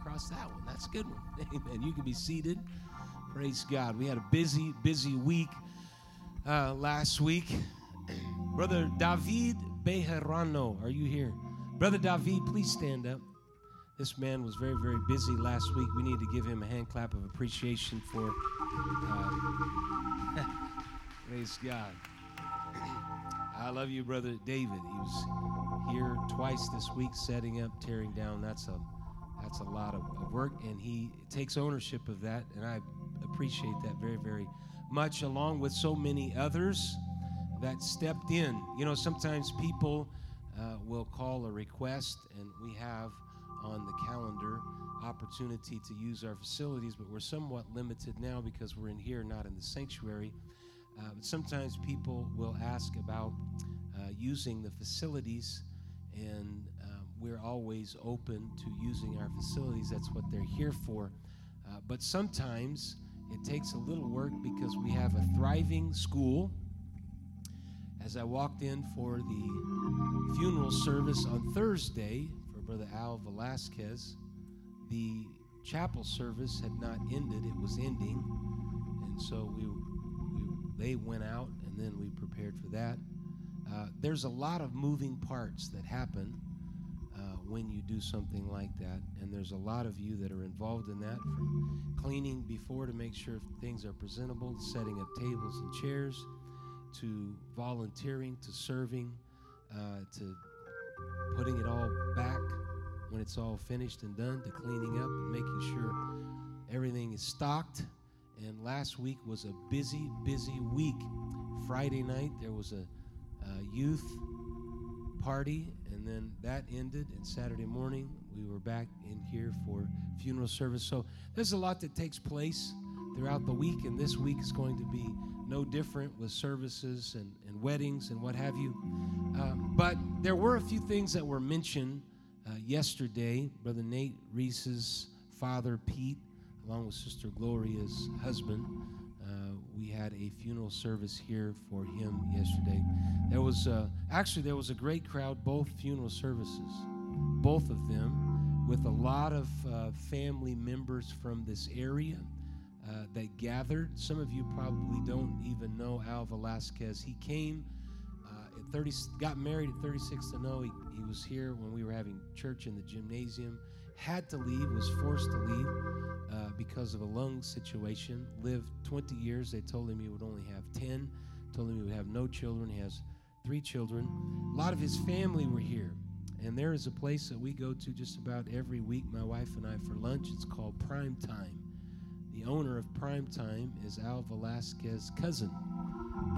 across that one. That's a good one. Amen. You can be seated. Praise God. We had a busy, busy week uh, last week. Brother David Bejarano, are you here? Brother David, please stand up. This man was very, very busy last week. We need to give him a hand clap of appreciation for. Uh, praise God. I love you, brother David. He was here twice this week, setting up, tearing down. That's a that's a lot of, of work, and he takes ownership of that, and I appreciate that very, very much. Along with so many others that stepped in. You know, sometimes people uh, will call a request, and we have on the calendar opportunity to use our facilities, but we're somewhat limited now because we're in here, not in the sanctuary. Uh, but sometimes people will ask about uh, using the facilities, and we're always open to using our facilities. That's what they're here for. Uh, but sometimes it takes a little work because we have a thriving school. As I walked in for the funeral service on Thursday for Brother Al Velasquez, the chapel service had not ended, it was ending. And so we they went out, and then we prepared for that. Uh, there's a lot of moving parts that happen uh, when you do something like that, and there's a lot of you that are involved in that, from cleaning before to make sure things are presentable, setting up tables and chairs, to volunteering, to serving, uh, to putting it all back when it's all finished and done, to cleaning up and making sure everything is stocked and last week was a busy, busy week. Friday night, there was a, a youth party, and then that ended. And Saturday morning, we were back in here for funeral service. So there's a lot that takes place throughout the week, and this week is going to be no different with services and, and weddings and what have you. Um, but there were a few things that were mentioned uh, yesterday. Brother Nate Reese's father, Pete, along with Sister Gloria's husband. We had a funeral service here for him yesterday. There was uh, actually there was a great crowd, both funeral services, both of them, with a lot of uh, family members from this area. Uh, that gathered. Some of you probably don't even know Al Velasquez. He came uh, at 30, got married at 36 to know. He, he was here when we were having church in the gymnasium had to leave, was forced to leave uh, because of a lung situation. Lived 20 years. They told him he would only have 10. Told him he would have no children. He has three children. A lot of his family were here. And there is a place that we go to just about every week, my wife and I, for lunch. It's called Prime Time. The owner of Prime Time is Al Velasquez's cousin.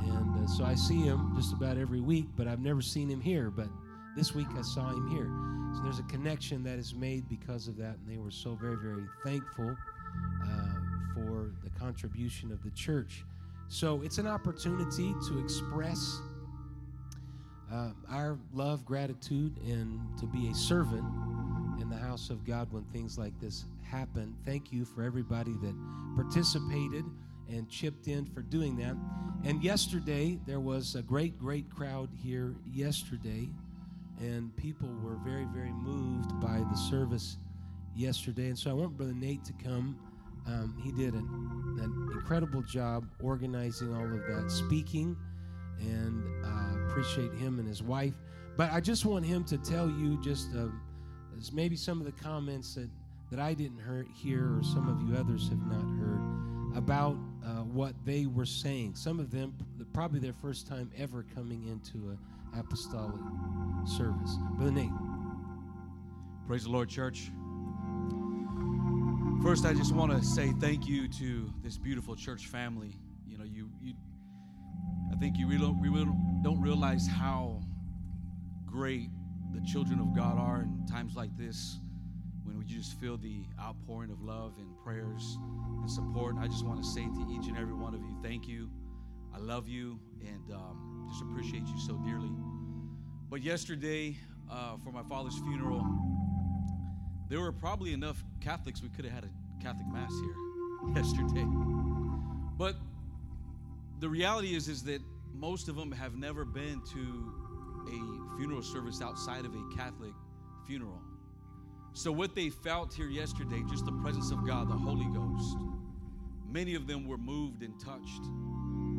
And uh, so I see him just about every week, but I've never seen him here. But this week I saw him here. So there's a connection that is made because of that, and they were so very, very thankful uh, for the contribution of the church. So it's an opportunity to express uh, our love, gratitude, and to be a servant in the house of God when things like this happen. Thank you for everybody that participated and chipped in for doing that. And yesterday, there was a great, great crowd here yesterday and people were very, very moved by the service yesterday. And so I want Brother Nate to come. Um, he did an, an, incredible job organizing all of that, speaking, and uh, appreciate him and his wife. But I just want him to tell you just uh, maybe some of the comments that, that I didn't hear here or some of you others have not heard about uh, what they were saying. Some of them, probably their first time ever coming into a apostolic service. Brother Nate. Praise the Lord, church. First, I just want to say thank you to this beautiful church family. You know, you, you I think you really, really don't realize how great the children of God are in times like this when we just feel the outpouring of love and prayers and support. I just want to say to each and every one of you, thank you. I love you and um, just appreciate you so dearly. But yesterday, uh, for my father's funeral, there were probably enough Catholics we could have had a Catholic mass here yesterday. But the reality is, is that most of them have never been to a funeral service outside of a Catholic funeral. So, what they felt here yesterday, just the presence of God, the Holy Ghost, many of them were moved and touched.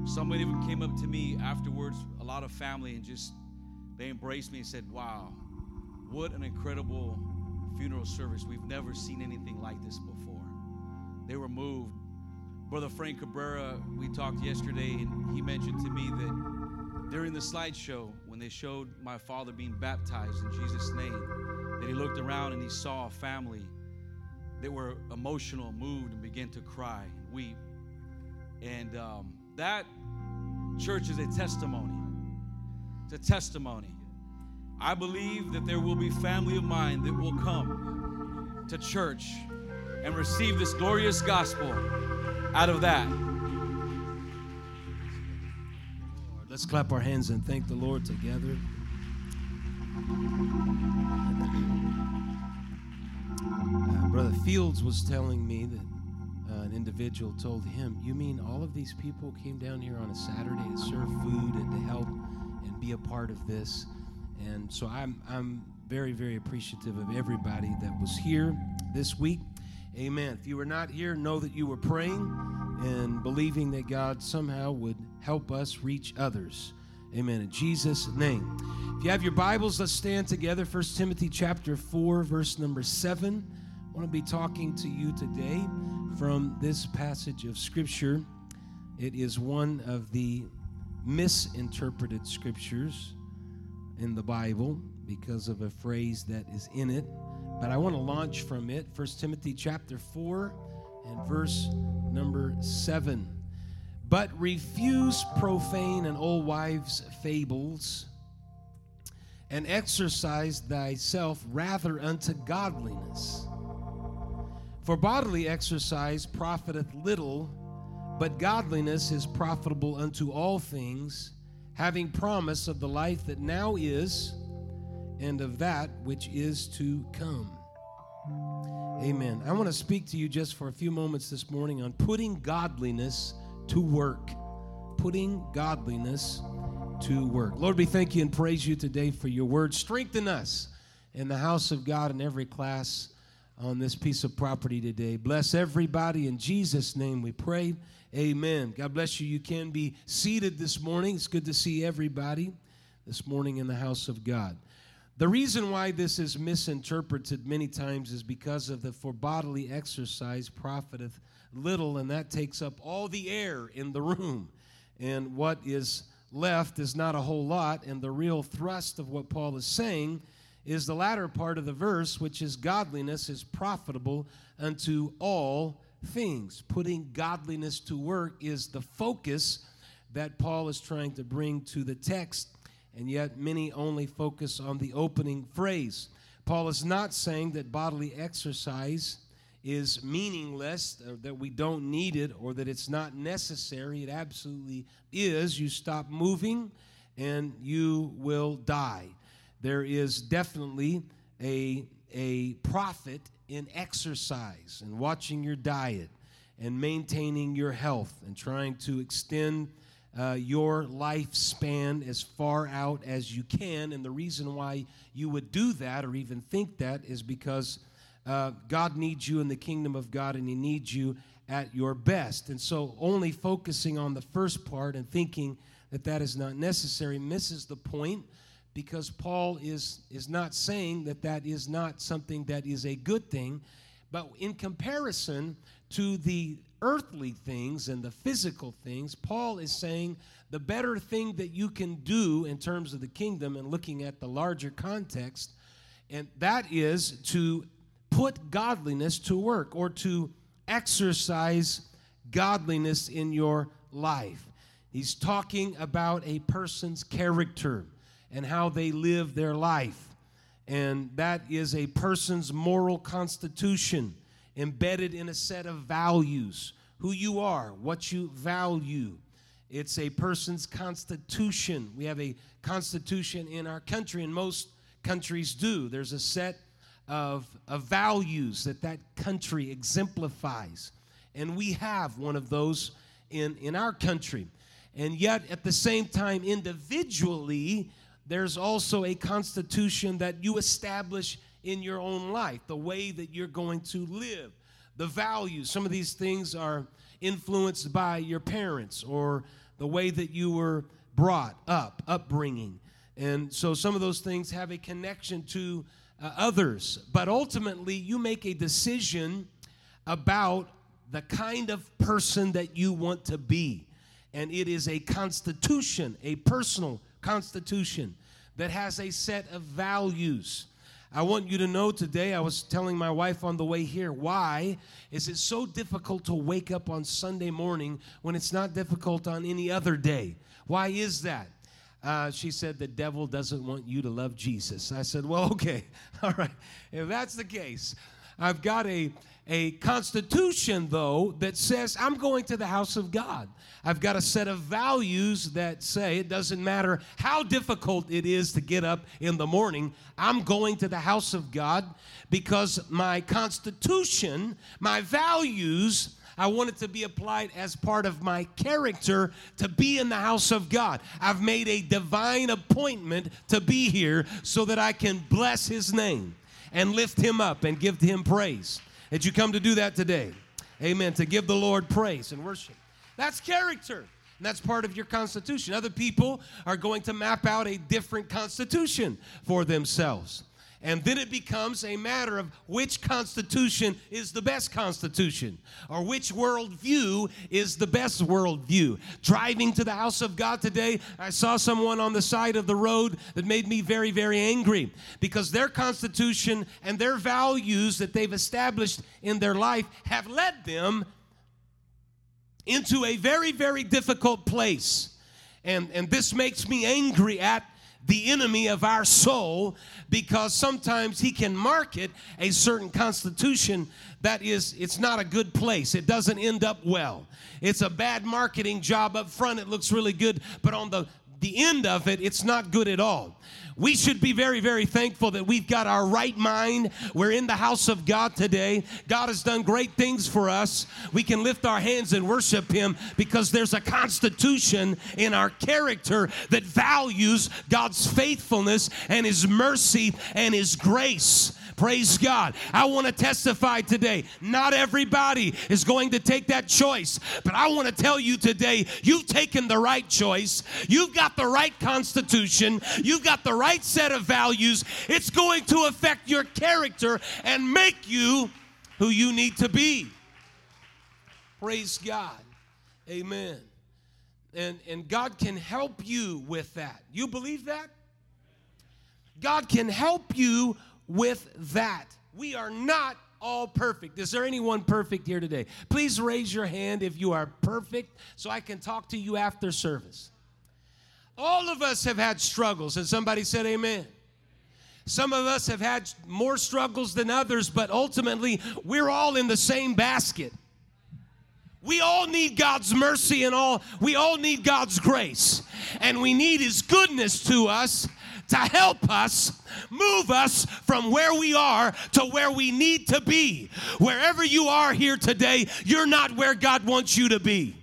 Somebody even came up to me afterwards, a lot of family, and just they embraced me and said, Wow, what an incredible funeral service. We've never seen anything like this before. They were moved. Brother Frank Cabrera, we talked yesterday, and he mentioned to me that during the slideshow, when they showed my father being baptized in Jesus' name, that he looked around and he saw a family that were emotional, moved, and began to cry and weep. And um, that church is a testimony. It's a testimony. I believe that there will be family of mine that will come to church and receive this glorious gospel out of that. Let's clap our hands and thank the Lord together. Uh, Brother Fields was telling me that an individual told him, You mean all of these people came down here on a Saturday to serve food and to help and be a part of this? And so I'm, I'm very, very appreciative of everybody that was here this week. Amen. If you were not here, know that you were praying and believing that God somehow would help us reach others. Amen. In Jesus' name. If you have your Bibles, let's stand together. 1 Timothy chapter 4, verse number 7. I want to be talking to you today from this passage of Scripture. It is one of the misinterpreted scriptures in the Bible because of a phrase that is in it. But I want to launch from it. 1 Timothy chapter 4 and verse number 7. But refuse profane and old wives' fables, and exercise thyself rather unto godliness. For bodily exercise profiteth little, but godliness is profitable unto all things, having promise of the life that now is, and of that which is to come. Amen. I want to speak to you just for a few moments this morning on putting godliness to work. Putting godliness to work. Lord, we thank you and praise you today for your word. Strengthen us in the house of God in every class on this piece of property today. Bless everybody in Jesus' name we pray. Amen. God bless you. You can be seated this morning. It's good to see everybody this morning in the house of God. The reason why this is misinterpreted many times is because of the for bodily exercise profiteth little, and that takes up all the air in the room. And what is left is not a whole lot. And the real thrust of what Paul is saying is the latter part of the verse, which is godliness is profitable unto all things. Putting godliness to work is the focus that Paul is trying to bring to the text and yet many only focus on the opening phrase. Paul is not saying that bodily exercise is meaningless, or that we don't need it, or that it's not necessary. It absolutely is. You stop moving and you will die. There is definitely a, a profit in exercise and watching your diet and maintaining your health and trying to extend uh, your lifespan as far out as you can. And the reason why you would do that or even think that is because uh, God needs you in the kingdom of God and He needs you at your best. And so, only focusing on the first part and thinking that that is not necessary misses the point because Paul is, is not saying that that is not something that is a good thing. But in comparison to the earthly things and the physical things, Paul is saying the better thing that you can do in terms of the kingdom and looking at the larger context, and that is to put godliness to work or to exercise godliness in your life. He's talking about a person's character and how they live their life. And that is a person's moral constitution embedded in a set of values who you are, what you value. It's a person's constitution. We have a constitution in our country, and most countries do. There's a set of, of values that that country exemplifies. And we have one of those in, in our country. And yet, at the same time, individually, there's also a constitution that you establish in your own life, the way that you're going to live, the values. Some of these things are influenced by your parents or the way that you were brought up, upbringing. And so some of those things have a connection to uh, others. But ultimately, you make a decision about the kind of person that you want to be. And it is a constitution, a personal constitution that has a set of values. I want you to know today, I was telling my wife on the way here, why is it so difficult to wake up on Sunday morning when it's not difficult on any other day? Why is that? Uh, she said, The devil doesn't want you to love Jesus. I said, Well, okay, all right. If that's the case, I've got a, a constitution, though, that says I'm going to the house of God. I've got a set of values that say it doesn't matter how difficult it is to get up in the morning, I'm going to the house of God because my constitution, my values, I want it to be applied as part of my character to be in the house of God. I've made a divine appointment to be here so that I can bless His name and lift Him up and give Him praise. Did you come to do that today? Amen. To give the Lord praise and worship. That's character. And that's part of your constitution. Other people are going to map out a different constitution for themselves. And then it becomes a matter of which constitution is the best constitution or which worldview is the best worldview. Driving to the house of God today, I saw someone on the side of the road that made me very, very angry because their constitution and their values that they've established in their life have led them into a very, very difficult place. And, and this makes me angry at the enemy of our soul because sometimes he can market a certain constitution that is it's not a good place. It doesn't end up well. It's a bad marketing job up front. It looks really good but on the the end of it it's not good at all we should be very, very thankful that we've got our right mind. We're in the house of God today. God has done great things for us. We can lift our hands and worship Him because there's a constitution in our character that values God's faithfulness and His mercy and His grace. Praise God. I want to testify today. Not everybody is going to take that choice, but I want to tell you today you've taken the right choice. You've got the right constitution. You've got the right set of values. It's going to affect your character and make you who you need to be. Praise God. Amen. And, and God can help you with that. You believe that? God can help you with that. We are not all perfect. Is there anyone perfect here today? Please raise your hand if you are perfect so I can talk to you after service. All of us have had struggles, and somebody said, Amen. Some of us have had more struggles than others, but ultimately, we're all in the same basket. We all need God's mercy and all we all need God's grace. And we need his goodness to us to help us move us from where we are to where we need to be. Wherever you are here today, you're not where God wants you to be.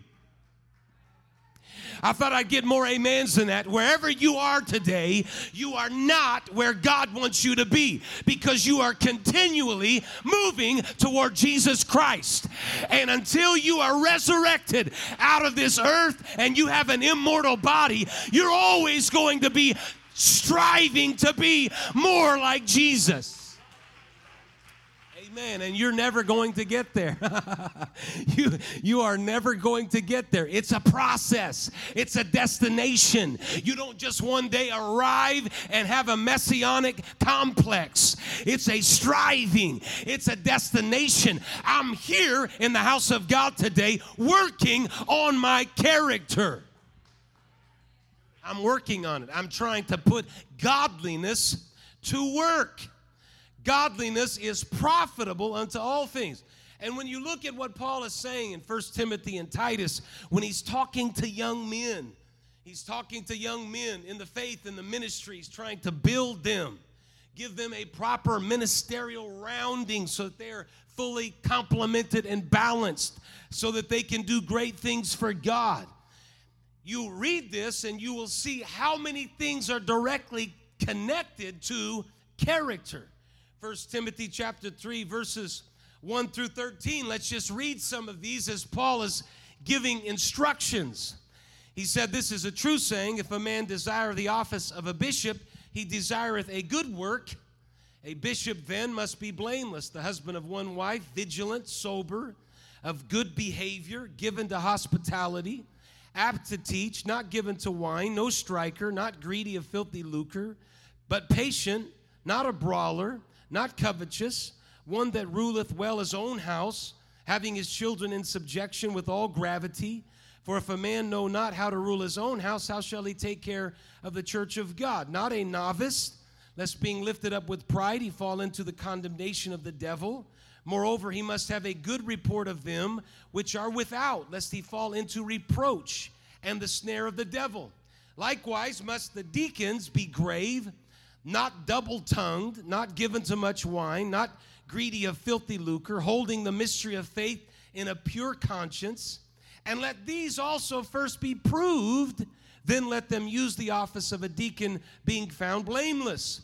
I thought I'd get more amens than that. Wherever you are today, you are not where God wants you to be because you are continually moving toward Jesus Christ. And until you are resurrected out of this earth and you have an immortal body, you're always going to be striving to be more like Jesus. Amen. And you're never going to get there. you, you are never going to get there. It's a process, it's a destination. You don't just one day arrive and have a messianic complex. It's a striving, it's a destination. I'm here in the house of God today working on my character. I'm working on it. I'm trying to put godliness to work. Godliness is profitable unto all things. And when you look at what Paul is saying in 1 Timothy and Titus, when he's talking to young men, he's talking to young men in the faith and the ministry, he's trying to build them, give them a proper ministerial rounding so that they're fully complemented and balanced, so that they can do great things for God you read this and you will see how many things are directly connected to character. First Timothy chapter 3, verses 1 through 13. Let's just read some of these as Paul is giving instructions. He said, This is a true saying if a man desire the office of a bishop, he desireth a good work. A bishop then must be blameless, the husband of one wife, vigilant, sober, of good behavior, given to hospitality, apt to teach, not given to wine, no striker, not greedy of filthy lucre, but patient, not a brawler, not covetous, one that ruleth well his own house, having his children in subjection with all gravity. For if a man know not how to rule his own house, how shall he take care of the church of God? Not a novice, lest being lifted up with pride he fall into the condemnation of the devil. Moreover, he must have a good report of them which are without, lest he fall into reproach and the snare of the devil. Likewise, must the deacons be grave, not double tongued, not given to much wine, not greedy of filthy lucre, holding the mystery of faith in a pure conscience. And let these also first be proved, then let them use the office of a deacon, being found blameless.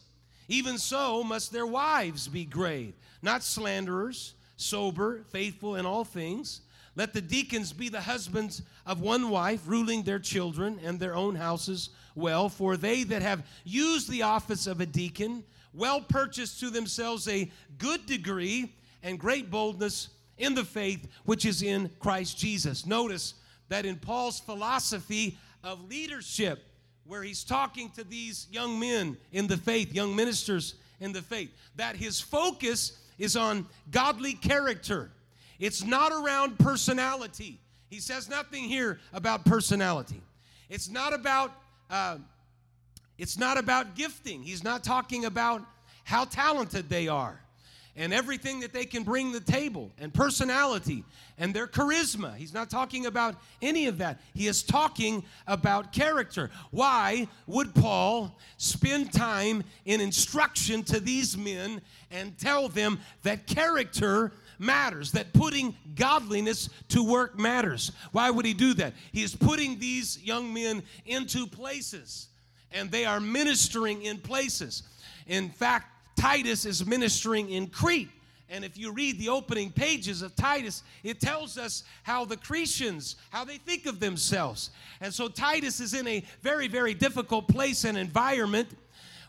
Even so must their wives be grave, not slanderers, sober, faithful in all things. Let the deacons be the husbands of one wife, ruling their children and their own houses well. For they that have used the office of a deacon well purchased to themselves a good degree and great boldness in the faith which is in Christ Jesus. Notice that in Paul's philosophy of leadership, where he's talking to these young men in the faith, young ministers in the faith, that his focus is on godly character. It's not around personality. He says nothing here about personality. It's not about uh, it's not about gifting. He's not talking about how talented they are and everything that they can bring the table and personality and their charisma. He's not talking about any of that. He is talking about character. Why would Paul spend time in instruction to these men and tell them that character matters, that putting godliness to work matters? Why would he do that? He is putting these young men into places and they are ministering in places. In fact, Titus is ministering in Crete. And if you read the opening pages of Titus, it tells us how the Cretans, how they think of themselves. And so Titus is in a very, very difficult place and environment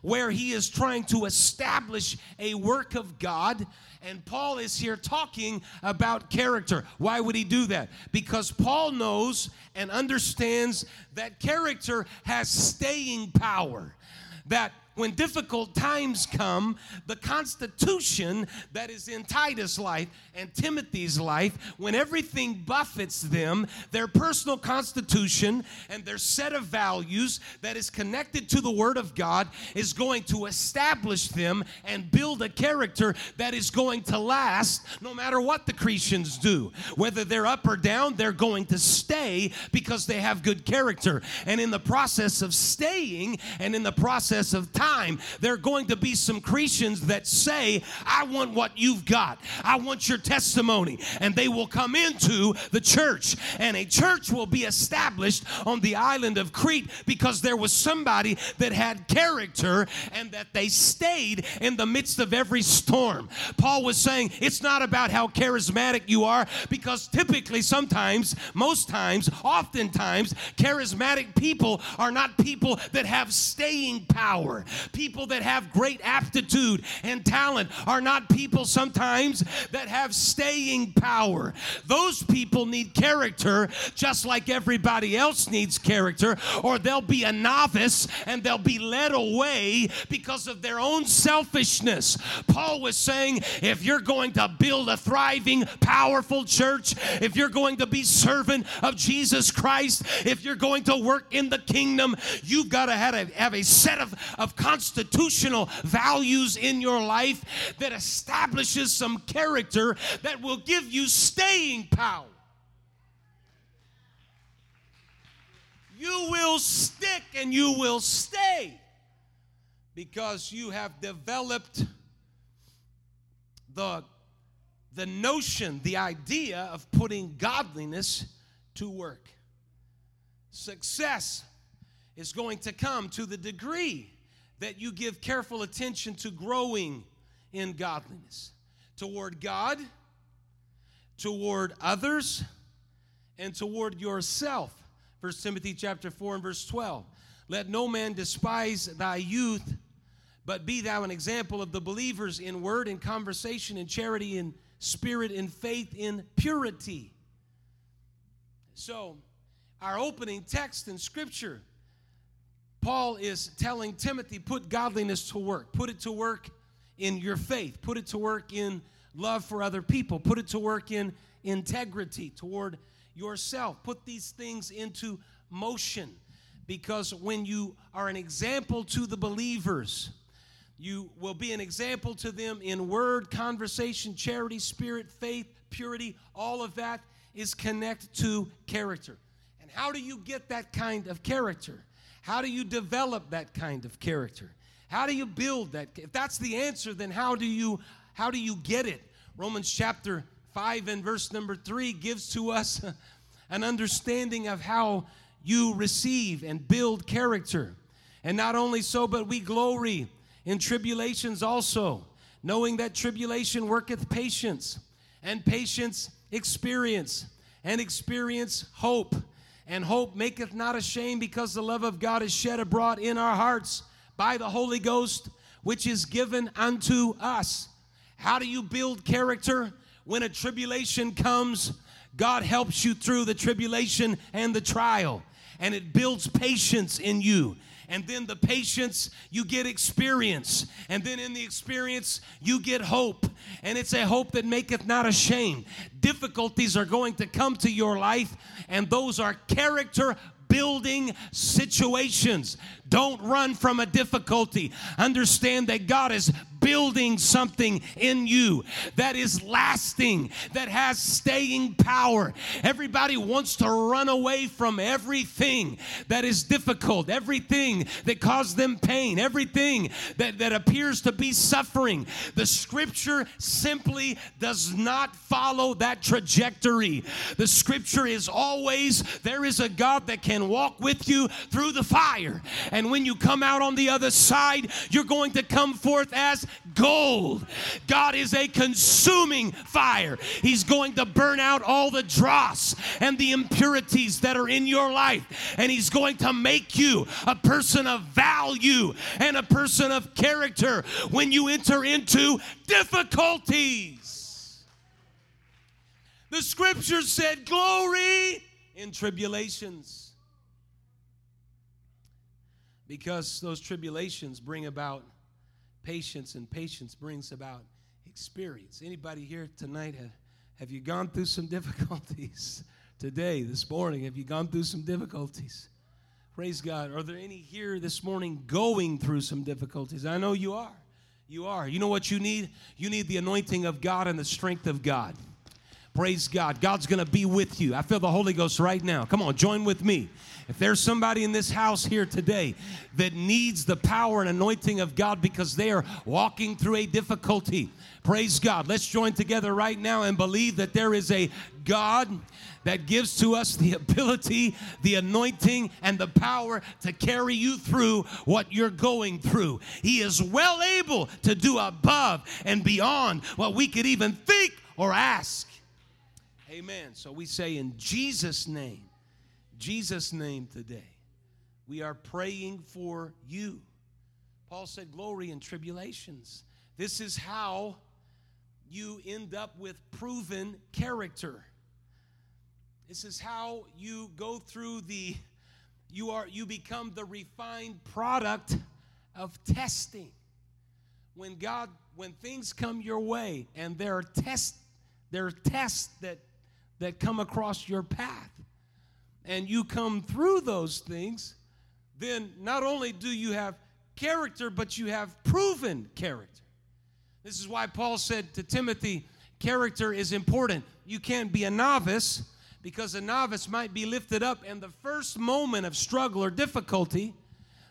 where he is trying to establish a work of God. And Paul is here talking about character. Why would he do that? Because Paul knows and understands that character has staying power. That when difficult times come, the constitution that is in Titus' life and Timothy's life, when everything buffets them, their personal constitution and their set of values that is connected to the Word of God is going to establish them and build a character that is going to last no matter what the Cretans do. Whether they're up or down, they're going to stay because they have good character. And in the process of staying and in the process of time, time, there are going to be some Cretans that say, I want what you've got. I want your testimony. And they will come into the church. And a church will be established on the island of Crete because there was somebody that had character and that they stayed in the midst of every storm. Paul was saying, it's not about how charismatic you are because typically, sometimes, most times, oftentimes, charismatic people are not people that have staying power. People that have great aptitude and talent are not people sometimes that have staying power. Those people need character just like everybody else needs character, or they'll be a novice and they'll be led away because of their own selfishness. Paul was saying if you're going to build a thriving, powerful church, if you're going to be servant of Jesus Christ, if you're going to work in the kingdom, you've got to have a, have a set of, of constitutional values in your life that establishes some character that will give you staying power. You will stick and you will stay because you have developed the, the notion, the idea of putting godliness to work. Success is going to come to the degree that you give careful attention to growing in godliness toward God, toward others, and toward yourself. 1 Timothy chapter 4 and verse 12. Let no man despise thy youth, but be thou an example of the believers in word and conversation, in charity, in spirit, in faith, in purity. So, our opening text in Scripture, Paul is telling Timothy, put godliness to work. Put it to work in your faith. Put it to work in love for other people. Put it to work in integrity toward yourself. Put these things into motion because when you are an example to the believers, you will be an example to them in word, conversation, charity, spirit, faith, purity. All of that is connected to character. And how do you get that kind of character? How do you develop that kind of character? How do you build that? If that's the answer, then how do you how do you get it? Romans chapter 5 and verse number 3 gives to us an understanding of how you receive and build character. And not only so, but we glory in tribulations also, knowing that tribulation worketh patience, and patience experience, and experience hope. And hope maketh not ashamed, because the love of God is shed abroad in our hearts by the Holy Ghost, which is given unto us. How do you build character? When a tribulation comes, God helps you through the tribulation and the trial, and it builds patience in you. And then the patience, you get experience. And then in the experience, you get hope. And it's a hope that maketh not ashamed. Difficulties are going to come to your life, and those are character building situations. Don't run from a difficulty. Understand that God is building something in you that is lasting, that has staying power. Everybody wants to run away from everything that is difficult, everything that causes them pain, everything that, that appears to be suffering. The scripture simply does not follow that trajectory. The scripture is always there is a God that can walk with you through the fire. And when you come out on the other side, you're going to come forth as gold. God is a consuming fire. He's going to burn out all the dross and the impurities that are in your life. And He's going to make you a person of value and a person of character when you enter into difficulties. The scripture said, Glory in tribulations. Because those tribulations bring about patience, and patience brings about experience. Anybody here tonight have, have you gone through some difficulties today, this morning? Have you gone through some difficulties? Praise God. Are there any here this morning going through some difficulties? I know you are. You are. You know what you need? You need the anointing of God and the strength of God. Praise God. God's going to be with you. I feel the Holy Ghost right now. Come on, join with me. If there's somebody in this house here today that needs the power and anointing of God because they are walking through a difficulty, praise God. Let's join together right now and believe that there is a God that gives to us the ability, the anointing, and the power to carry you through what you're going through. He is well able to do above and beyond what we could even think or ask. Amen. So we say in Jesus' name, Jesus' name today, we are praying for you. Paul said, Glory in tribulations. This is how you end up with proven character. This is how you go through the you are you become the refined product of testing. When God when things come your way and there are tests there are tests that that come across your path and you come through those things, then not only do you have character, but you have proven character. This is why Paul said to Timothy, character is important. You can't be a novice because a novice might be lifted up, and the first moment of struggle or difficulty,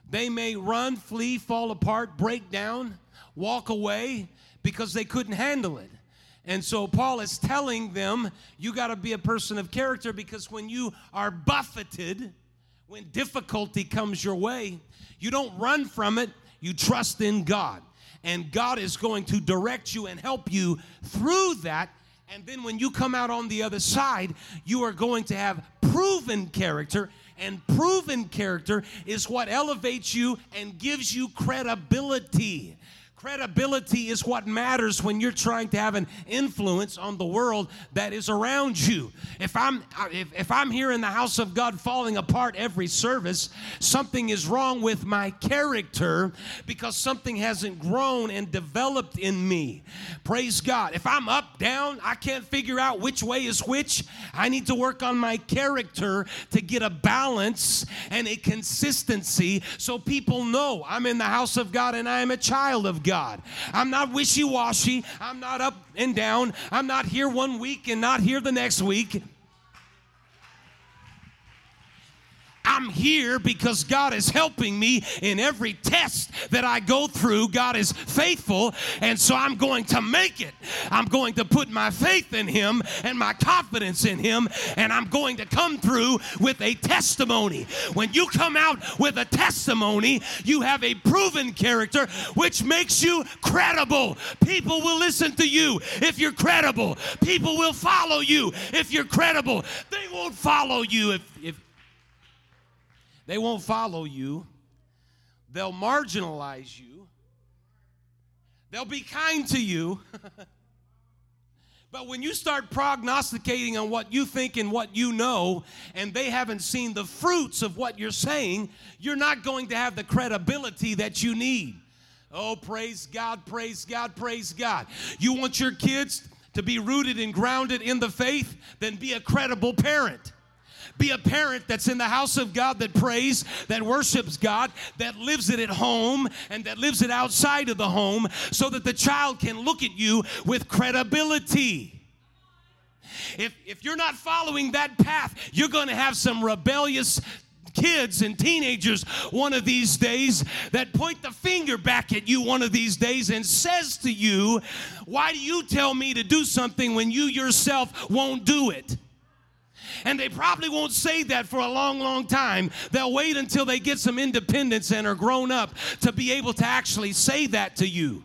they may run, flee, fall apart, break down, walk away because they couldn't handle it. And so Paul is telling them, you got to be a person of character because when you are buffeted, when difficulty comes your way, you don't run from it, you trust in God. and God is going to direct you and help you through that. And then when you come out on the other side, you are going to have proven character. And proven character is what elevates you and gives you credibility. Credibility is what matters when you're trying to have an influence on the world that is around you. If I'm if, if I'm here in the house of God falling apart every service, something is wrong with my character because something hasn't grown and developed in me. Praise God. If I'm up down, I can't figure out which way is which. I need to work on my character to get a balance and a consistency so people know I'm in the house of God and I am a child of God. I'm not wishy washy. I'm not up and down. I'm not here one week and not here the next week. I'm here because God is helping me in every test that I go through. God is faithful, and so I'm going to make it. I'm going to put my faith in Him and my confidence in Him, and I'm going to come through with a testimony. When you come out with a testimony, you have a proven character which makes you credible. People will listen to you if you're credible, people will follow you if you're credible. They won't follow you if, if they won't follow you. They'll marginalize you. They'll be kind to you. but when you start prognosticating on what you think and what you know, and they haven't seen the fruits of what you're saying, you're not going to have the credibility that you need. Oh, praise God, praise God, praise God. You want your kids to be rooted and grounded in the faith? Then be a credible parent. Be a parent that's in the house of God that prays, that worships God, that lives it at home, and that lives it outside of the home so that the child can look at you with credibility. If, if you're not following that path, you're going to have some rebellious kids and teenagers one of these days that point the finger back at you one of these days and says to you, Why do you tell me to do something when you yourself won't do it? And they probably won't say that for a long, long time. They'll wait until they get some independence and are grown up to be able to actually say that to you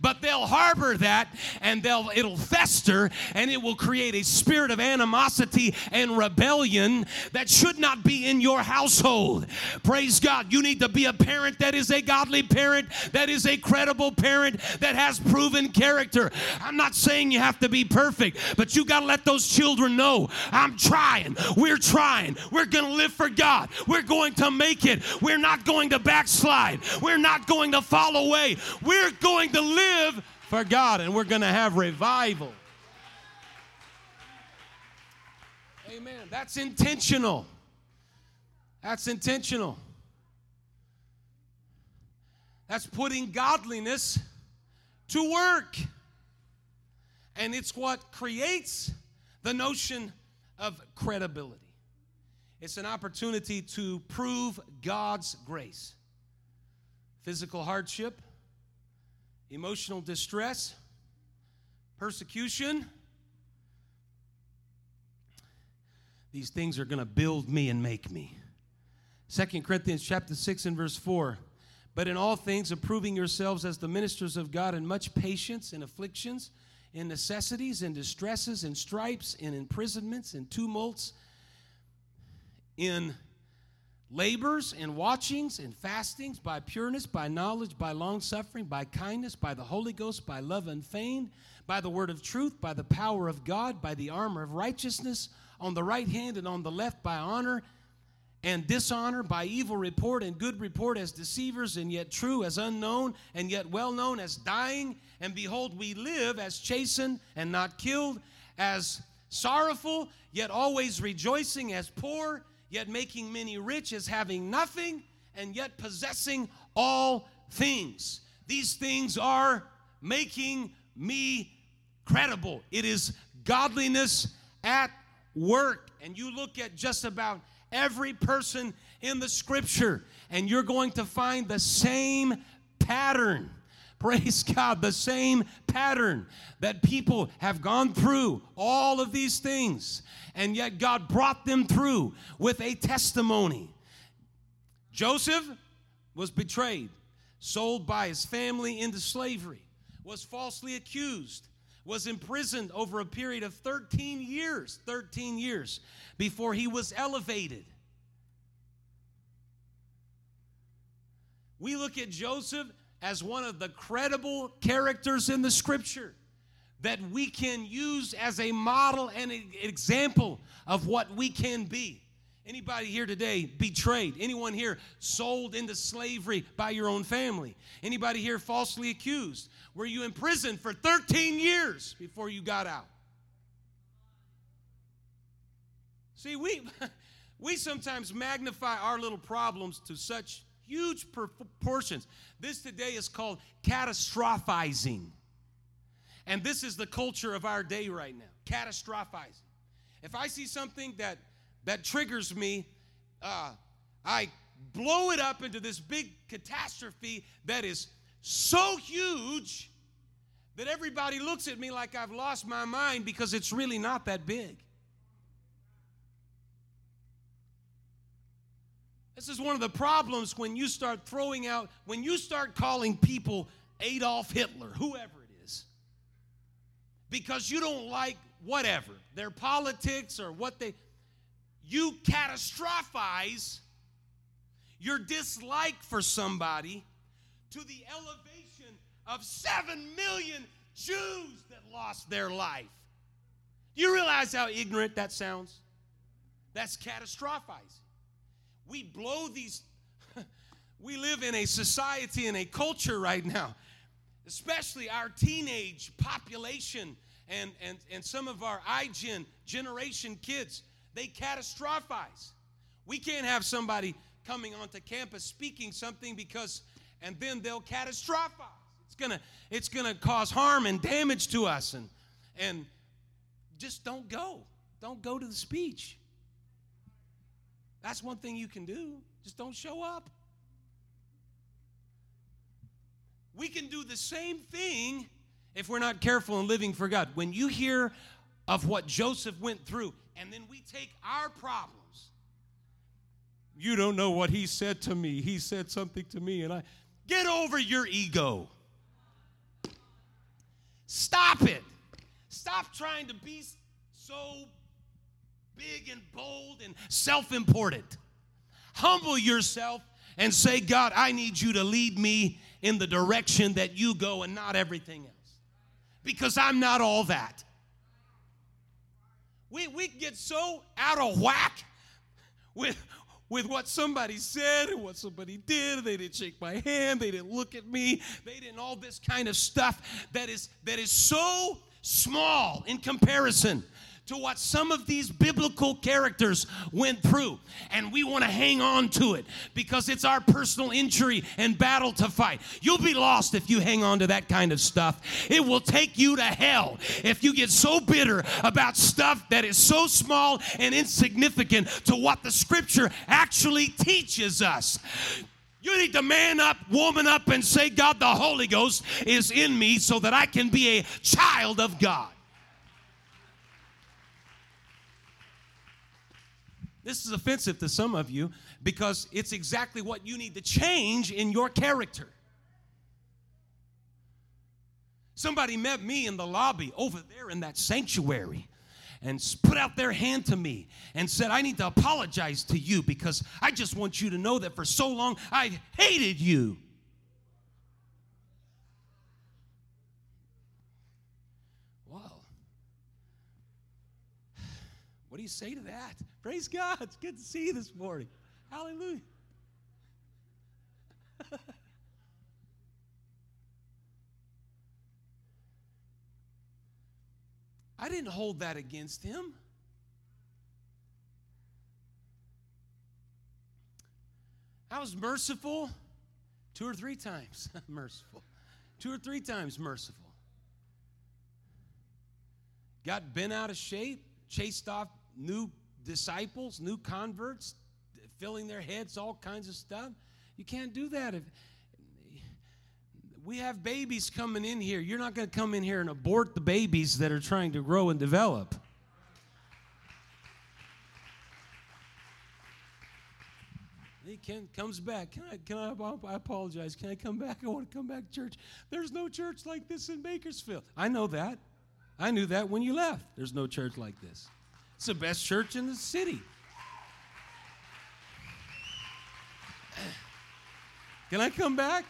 but they'll harbor that and they'll it'll fester and it will create a spirit of animosity and rebellion that should not be in your household. Praise god. You need to be a parent that is a godly parent that is a credible parent that has proven character. I'm not saying you have to be perfect but you got to let those children know i'm trying. We're trying. We're going to live for god. We're going to make it. We're not going to backslide. We're not going to fall away. We're going to live live for God and we're going to have revival. Amen. That's intentional. That's intentional. That's putting godliness to work. And it's what creates the notion of credibility. It's an opportunity to prove God's grace. Physical hardship, emotional distress, persecution. These things are going to build me and make me. Second Corinthians chapter 6 and verse 4. But in all things, approving yourselves as the ministers of God in much patience in afflictions, in necessities, in distresses, in stripes, in imprisonments, in tumults, in labors and watchings and fastings, by pureness, by knowledge, by long suffering, by kindness, by the Holy Ghost, by love unfeigned, by the word of truth, by the power of God, by the armor of righteousness, on the right hand and on the left, by honor and dishonor, by evil report and good report, as deceivers and yet true, as unknown and yet well known, as dying. And behold, we live as chastened and not killed, as sorrowful, yet always rejoicing, as poor yet making many rich as having nothing, and yet possessing all things. These things are making me credible. It is godliness at work. And you look at just about every person in the scripture, and you're going to find the same pattern. Praise God, the same pattern that people have gone through all of these things, and yet God brought them through with a testimony. Joseph was betrayed. sold by his family into slavery, was falsely accused, was imprisoned over a period of 13 years, 13 years before he was elevated. We look at Joseph as one of the credible characters in the scripture that we can use as a model and an example of what we can be. Anybody here today betrayed? Anyone here sold into slavery by your own family? Anybody here falsely accused? Were you in prison for 13 years before you got out? See, we we sometimes magnify our little problems to such huge proportions. This today is called catastrophizing. And this is the culture of our day right now catastrophizing. If I see something that, that triggers me, uh, I blow it up into this big catastrophe that is so huge that everybody looks at me like I've lost my mind because it's really not that big. This is one of the problems when you start throwing out, when you start calling people Adolf Hitler, whoever it is, because you don't like whatever, their politics or what they, you catastrophize your dislike for somebody to the elevation of seven million Jews that lost their life. Do you realize how ignorant that sounds? That's catastrophizing we blow these. we live in a society and a culture right now, especially our teenage population and, and, and some of our iGen generation kids. They catastrophize. We can't have somebody coming onto campus speaking something because, and then they'll catastrophize. It's gonna, it's gonna cause harm and damage to us, and and just don't go. Don't go to the speech. That's one thing you can do. Just don't show up. We can do the same thing if we're not careful in living for God. When you hear of what Joseph went through, and then we take our problems. You don't know what he said to me. He said something to me, and I get over your ego. Stop it. Stop trying to be so big and bold and self important. Humble yourself and say, God, I need you to lead me in the direction that you go and not everything else. Because I'm not all that. We, we get so out of whack with, with what somebody said and what somebody did. They didn't shake my hand. They didn't look at me. They didn't all this kind of stuff that is that is so small in comparison to what some of these biblical characters went through. And we want to hang on to it because it's our personal injury and battle to fight. You'll be lost if you hang on to that kind of stuff. It will take you to hell if you get so bitter about stuff that is so small and insignificant to what the scripture actually teaches us. You need to man up, woman up, and say, God, the Holy Ghost is in me so that I can be a child of God. This is offensive to some of you because it's exactly what you need to change in your character. Somebody met me in the lobby over there in that sanctuary and put out their hand to me and said, I need to apologize to you because I just want you to know that for so long I hated you. What do you say to that? Praise God. It's good to see you this morning. Hallelujah. I didn't hold that against him. I was merciful two or three times. merciful. Two or three times merciful. Got bent out of shape, chased off new disciples, new converts, filling their heads, all kinds of stuff. You can't do that. If, we have babies coming in here. You're not going to come in here and abort the babies that are trying to grow and develop. He can, comes back. Can I, can I, I apologize. Can I come back? I want to come back to church. There's no church like this in Bakersfield. I know that. I knew that when you left. There's no church like this. It's the best church in the city. Can I come back?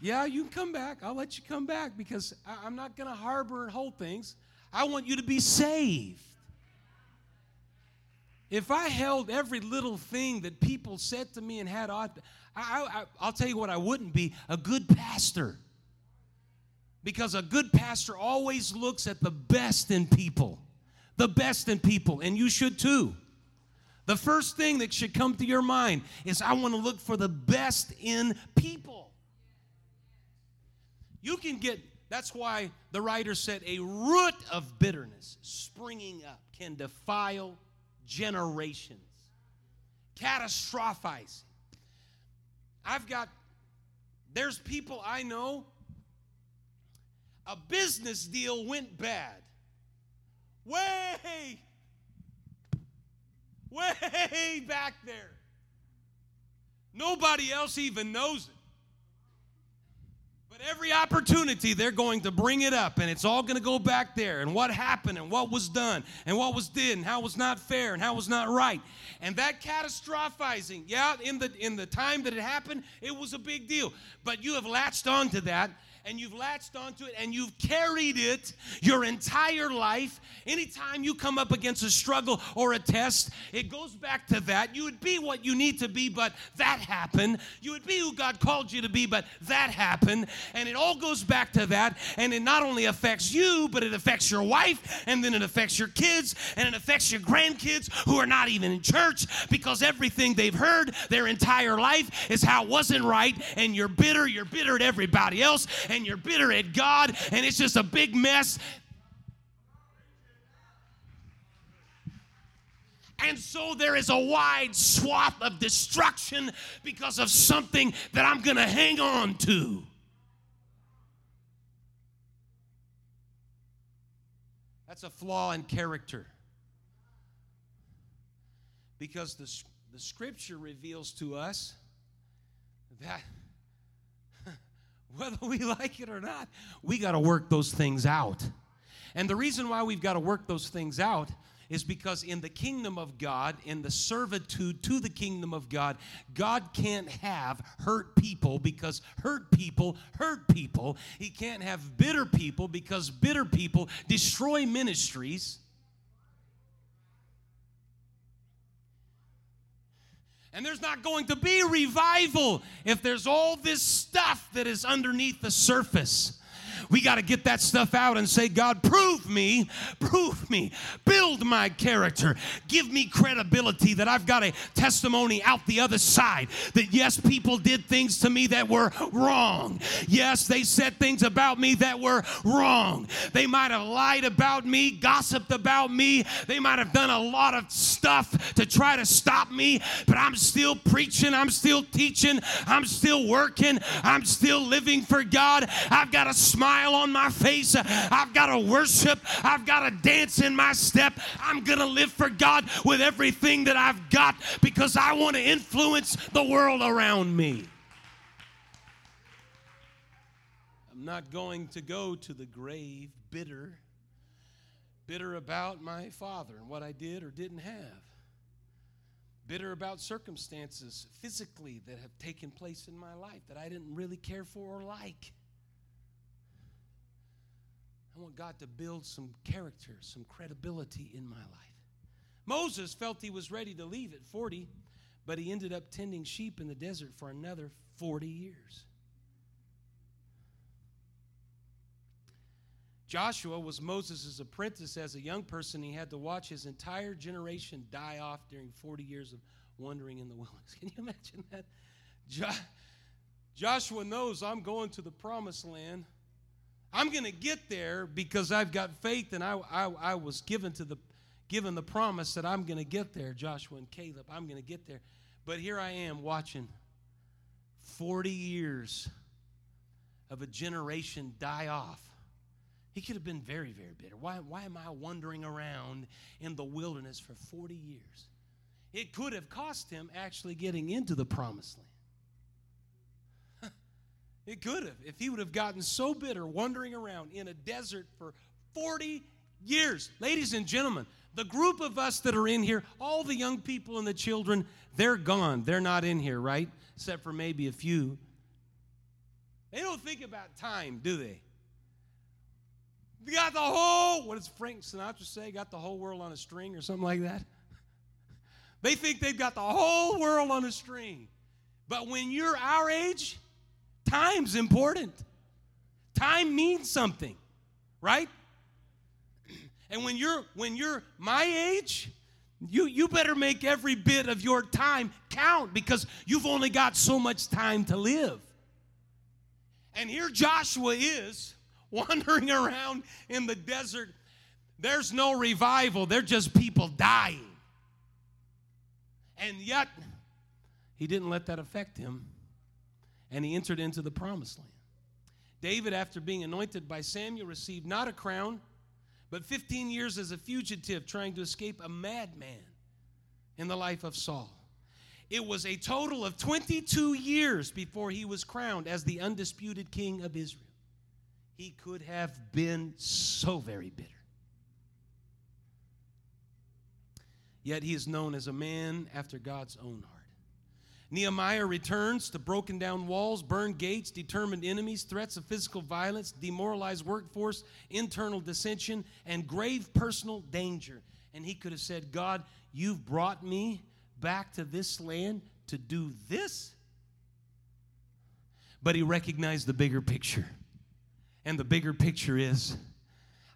Yeah, you can come back. I'll let you come back because I, am not going to harbor and hold things. I want you to be saved. If I held every little thing that people said to me and had, I, I, I'll tell you what I wouldn't be a good pastor. Because a good pastor always looks at the best in people, the best in people, and you should too. The first thing that should come to your mind is I want to look for the best in people. You can get, that's why the writer said, a root of bitterness springing up can defile generations, catastrophizing. I've got, there's people I know, a business deal went bad. Way, way back there. Nobody else even knows it. But every opportunity, they're going to bring it up, and it's all going to go back there, and what happened, and what was done, and what was did, and how was not fair, and how was not right. And that catastrophizing, yeah, in the in the time that it happened, it was a big deal. But you have latched onto that and you've latched onto it and you've carried it your entire life. Anytime you come up against a struggle or a test, it goes back to that. You would be what you need to be, but that happened. You would be who God called you to be, but that happened. And it all goes back to that. And it not only affects you, but it affects your wife, and then it affects your kids, and it affects your grandkids who are not even in church because everything they've heard their entire life is how it wasn't right. And you're bitter, you're bitter at everybody else, and you're bitter at God, and it's just a big mess. And so there is a wide swath of destruction because of something that I'm going to hang on to. That's a flaw in character. Because the, the scripture reveals to us that whether we like it or not, we got to work those things out. And the reason why we've got to work those things out is because in the kingdom of God, in the servitude to the kingdom of God, God can't have hurt people because hurt people hurt people. He can't have bitter people because bitter people destroy ministries. And there's not going to be revival if there's all this stuff that is underneath the surface. We got to get that stuff out and say, God, prove me, prove me, build my character, give me credibility that I've got a testimony out the other side. That yes, people did things to me that were wrong. Yes, they said things about me that were wrong. They might have lied about me, gossiped about me, they might have done a lot of stuff to try to stop me, but I'm still preaching, I'm still teaching, I'm still working, I'm still living for God. I've got a smile smile on my face. I've got to worship. I've got to dance in my step. I'm going to live for God with everything that I've got because I want to influence the world around me. I'm not going to go to the grave bitter, bitter about my father and what I did or didn't have, bitter about circumstances physically that have taken place in my life that I didn't really care for or like. I want God to build some character, some credibility in my life. Moses felt he was ready to leave at 40, but he ended up tending sheep in the desert for another 40 years. Joshua was Moses' apprentice as a young person. He had to watch his entire generation die off during 40 years of wandering in the wilderness. Can you imagine that? Jo- Joshua knows I'm going to the promised land. I'm going to get there because I've got faith and I, I, I was given to the given the promise that I'm going to get there, Joshua and Caleb. I'm going to get there. But here I am watching 40 years of a generation die off. He could have been very, very bitter. Why, why am I wandering around in the wilderness for 40 years? It could have cost him actually getting into the promised land. It could have. If he would have gotten so bitter wandering around in a desert for 40 years. Ladies and gentlemen, the group of us that are in here, all the young people and the children, they're gone. They're not in here, right? Except for maybe a few. They don't think about time, do they? They got the whole, what does Frank Sinatra say? Got the whole world on a string or something like that? They think they've got the whole world on a string. But when you're our age, time's important. Time means something, right? And when you're when you're my age, you you better make every bit of your time count because you've only got so much time to live. And here Joshua is wandering around in the desert. There's no revival, they're just people dying. And yet, he didn't let that affect him, and he entered into the promised land. David, after being anointed by Samuel, received not a crown, but 15 years as a fugitive trying to escape a madman in the life of Saul. It was a total of 22 years before he was crowned as the undisputed king of Israel. He could have been so very bitter. Yet he is known as a man after God's own heart. Nehemiah returns to broken down walls, burned gates, determined enemies, threats of physical violence, demoralized workforce, internal dissension, and grave personal danger. And he could have said, God, you've brought me back to this land to do this. But he recognized the bigger picture. And the bigger picture is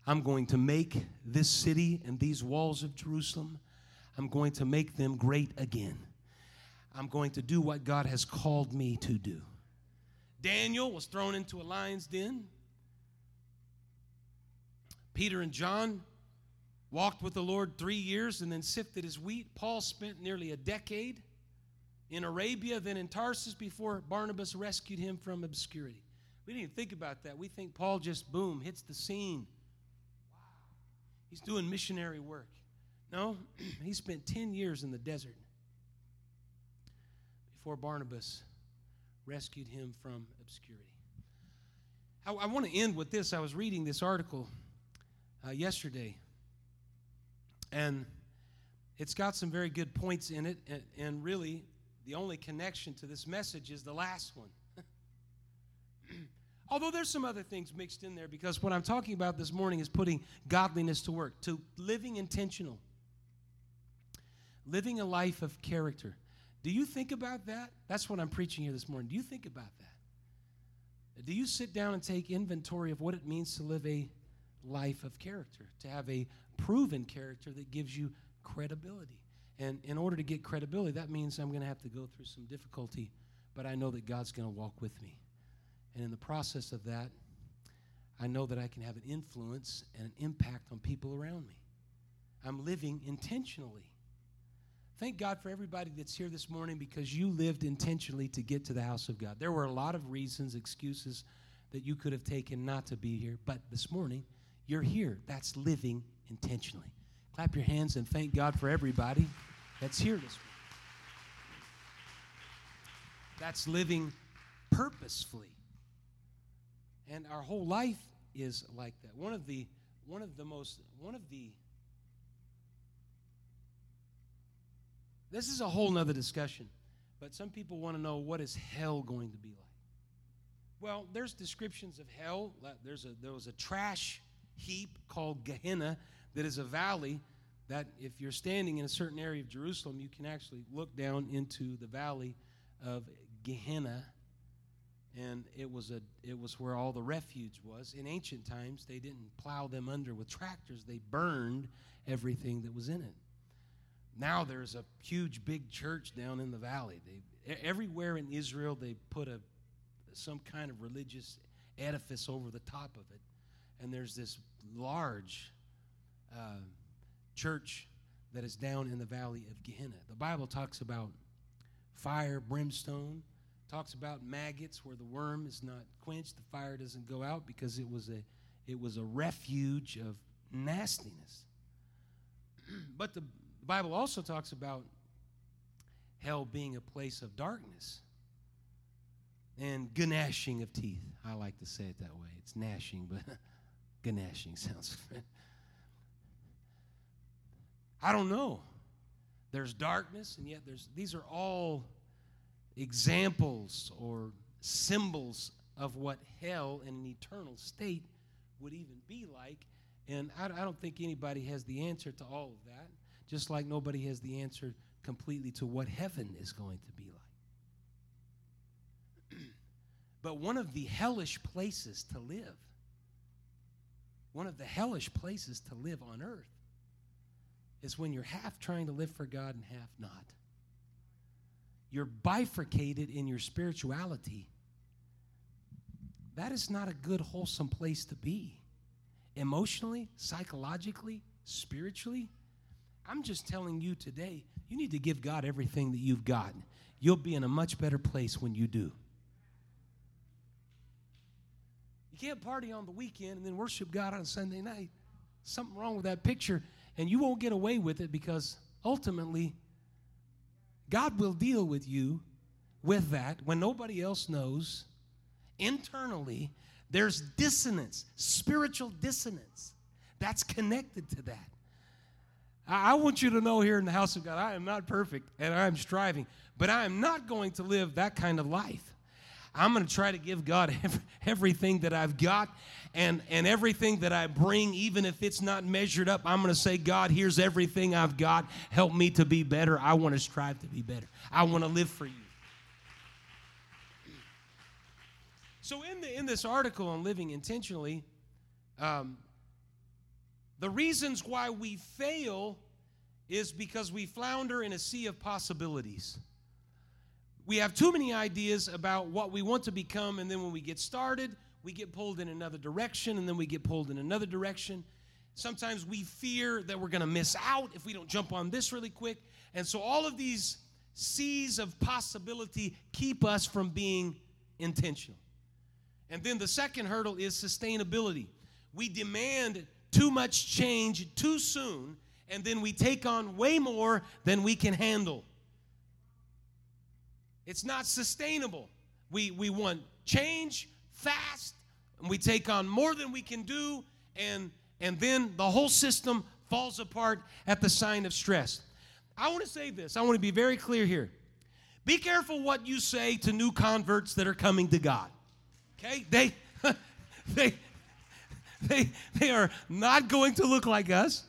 I'm going to make this city and these walls of Jerusalem, I'm going to make them great again. I'm going to do what God has called me to do. Daniel was thrown into a lion's den. Peter and John walked with the Lord three years and then sifted his wheat. Paul spent nearly a decade in Arabia, then in Tarsus before Barnabas rescued him from obscurity. We didn't even think about that. We think Paul just, boom, hits the scene. Wow. He's doing missionary work. No, he spent 10 years in the desert before Barnabas rescued him from obscurity. I, I want to end with this. I was reading this article uh, yesterday, and it's got some very good points in it, and, and really, the only connection to this message is the last one. Although there's some other things mixed in there, because what I'm talking about this morning is putting godliness to work, to living intentional, living a life of character. Do you think about that? That's what I'm preaching here this morning. Do you think about that? Do you sit down and take inventory of what it means to live a life of character, to have a proven character that gives you credibility? And in order to get credibility, that means I'm going to have to go through some difficulty, but I know that God's going to walk with me. And in the process of that, I know that I can have an influence and an impact on people around me. I'm living intentionally. Thank God for everybody that's here this morning because you lived intentionally to get to the house of God. There were a lot of reasons, excuses that you could have taken not to be here, but this morning, you're here. That's living intentionally. Clap your hands and thank God for everybody that's here this morning. That's living purposefully. And our whole life is like that. One of the one of the most one of the This is a whole nother discussion. But some people want to know what is hell going to be like. Well, there's descriptions of hell. There's a, there was a trash heap called Gehenna that is a valley that if you're standing in a certain area of Jerusalem, you can actually look down into the valley of Gehenna. And it was a it was where all the refuge was. In ancient times, they didn't plow them under with tractors. They burned everything that was in it. Now there's a huge big church down in the valley. They everywhere in Israel they put a some kind of religious edifice over the top of it, and there's this large uh, church that is down in the valley of Gehenna. The Bible talks about fire, brimstone, talks about maggots where the worm is not quenched, the fire doesn't go out because it was a it was a refuge of nastiness. but the the Bible also talks about hell being a place of darkness and gnashing of teeth. I like to say it that way. It's gnashing, but gnashing sounds. I don't know. There's darkness, and yet there's these are all examples or symbols of what hell in an eternal state would even be like. And I, I don't think anybody has the answer to all of that, just like nobody has the answer completely to what heaven is going to be like. but one of the hellish places to live, one of the hellish places to live on earth, is when you're half trying to live for God and half not. You're bifurcated in your spirituality. That is not a good, wholesome place to be. Emotionally, psychologically, spiritually. I'm just telling you today, you need to give God everything that you've got. You'll be in a much better place when you do. You can't party on the weekend and then worship God on Sunday night. Something wrong with that picture, and you won't get away with it because ultimately, God will deal with you with that when nobody else knows. Internally, there's dissonance, spiritual dissonance that's connected to that. I want you to know here in the house of God, I am not perfect and I'm striving, but I am not going to live that kind of life. I'm going to try to give God everything that I've got and, and everything that I bring, even if it's not measured up. I'm going to say, God, here's everything I've got. Help me to be better. I want to strive to be better. I want to live for you. So, in, the, in this article on living intentionally, um, the reasons why we fail is because we flounder in a sea of possibilities. We have too many ideas about what we want to become, and then when we get started, we get pulled in another direction, and then we get pulled in another direction. Sometimes we fear that we're going to miss out if we don't jump on this really quick. And so, all of these seas of possibility keep us from being intentional. And then the second hurdle is sustainability. We demand too much change too soon, and then we take on way more than we can handle. It's not sustainable. We, we want change fast, and we take on more than we can do, and, and then the whole system falls apart at the sign of stress. I want to say this, I want to be very clear here. Be careful what you say to new converts that are coming to God. Okay? They they they, they are not going to look like us.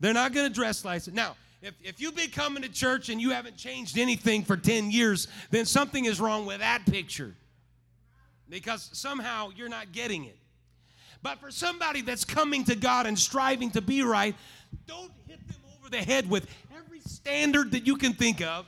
They're not going to dress like us. Now, if, if you've been coming to church and you haven't changed anything for 10 years, then something is wrong with that picture because somehow you're not getting it. But for somebody that's coming to God and striving to be right, don't hit them over the head with every standard that you can think of.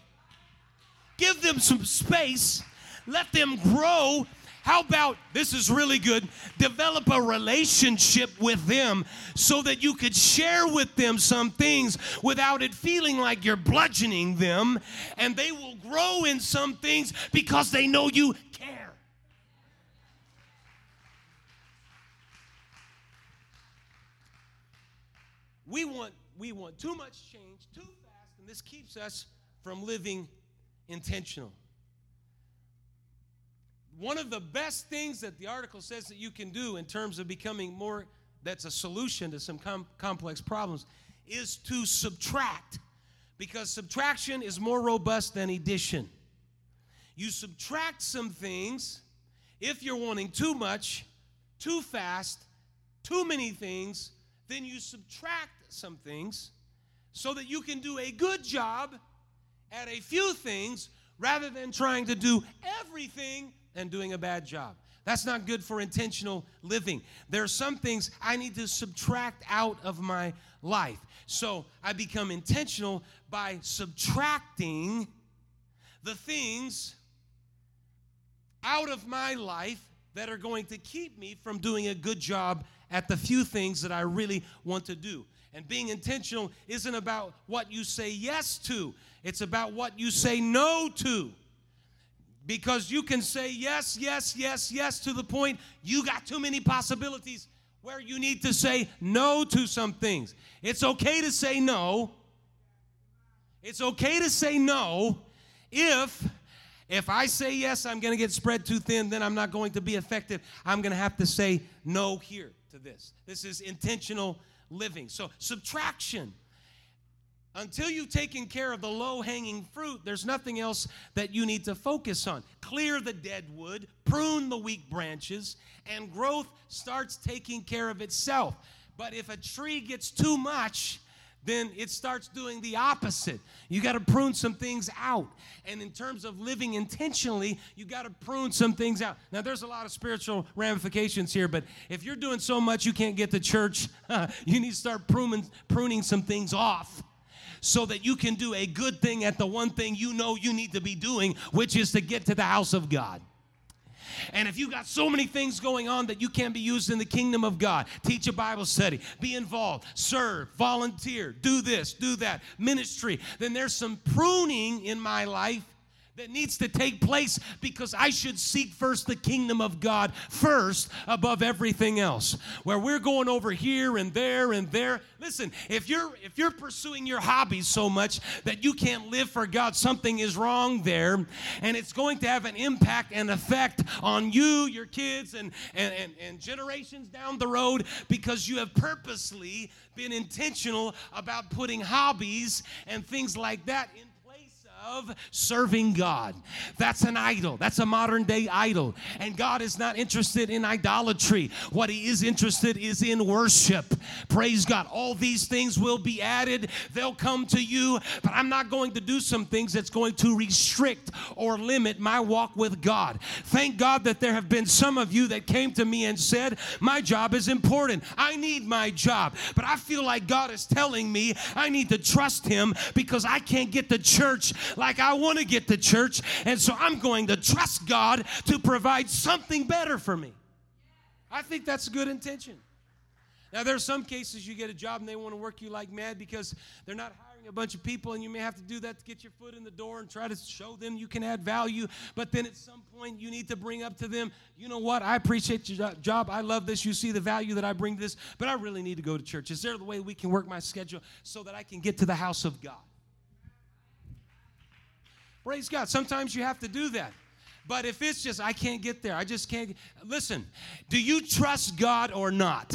Give them some space, let them grow, how about this is really good? Develop a relationship with them so that you could share with them some things without it feeling like you're bludgeoning them, and they will grow in some things because they know you care. We want we want too much change too fast, and this keeps us from living intentional one of the best things that the article says that you can do in terms of becoming more that's a solution to some com- complex problems is to subtract. Because subtraction is more robust than addition. You subtract some things if you're wanting too much too fast too many things then you subtract some things so that you can do a good job at a few things rather than trying to do everything and doing a bad job. That's not good for intentional living. There are some things I need to subtract out of my life. So I become intentional by subtracting the things out of my life that are going to keep me from doing a good job at the few things that I really want to do. And being intentional isn't about what you say yes to, it's about what you say no to because you can say yes, yes, yes, yes to the point you got too many possibilities where you need to say no to some things. It's okay to say no. It's okay to say no if if I say yes, I'm going to get spread too thin, then I'm not going to be effective. I'm going to have to say no here to this. This is intentional living. So, subtraction. Until you've taken care of the low hanging fruit, there's nothing else that you need to focus on. Clear the dead wood, prune the weak branches, and growth starts taking care of itself. But if a tree gets too much, then it starts doing the opposite. You got to prune some things out. And in terms of living intentionally, you got to prune some things out. Now, there's a lot of spiritual ramifications here, but if you're doing so much you can't get to church, you need to start pruning, pruning some things off so that you can do a good thing at the one thing you know you need to be doing, which is to get to the house of God. And if you've got so many things going on that you can't be used in the kingdom of God, teach a Bible study, be involved, serve, volunteer, do this, do that, ministry, then there's some pruning in my life that needs to take place because I should seek first the kingdom of God first above everything else. Where we're going over here and there and there. Listen, if you're if you're pursuing your hobbies so much that you can't live for God, something is wrong there, and it's going to have an impact and effect on you, your kids, and and, and, and generations down the road because you have purposely been intentional about putting hobbies and things like that in of serving God. That's an idol. That's a modern day idol. And God is not interested in idolatry. What He is interested is in worship. Praise God. All these things will be added. They'll come to you, but I'm not going to do some things that's going to restrict or limit my walk with God. Thank God that there have been some of you that came to me and said, My job is important. I need my job. But I feel like God is telling me I need to trust Him because I can't get to church like I want to get to church, and so I'm going to trust God to provide something better for me. I think that's a good intention. Now, there are some cases you get a job and they want to work you like mad because they're not hiring a bunch of people, and you may have to do that to get your foot in the door and try to show them you can add value. But then at some point, you need to bring up to them, you know what? I appreciate your job. I love this. You see the value that I bring to this, but I really need to go to church. Is there a way we can work my schedule so that I can get to the house of God? Praise God. Sometimes you have to do that. But if it's just, I can't get there, I just can't. Listen, do you trust God or not?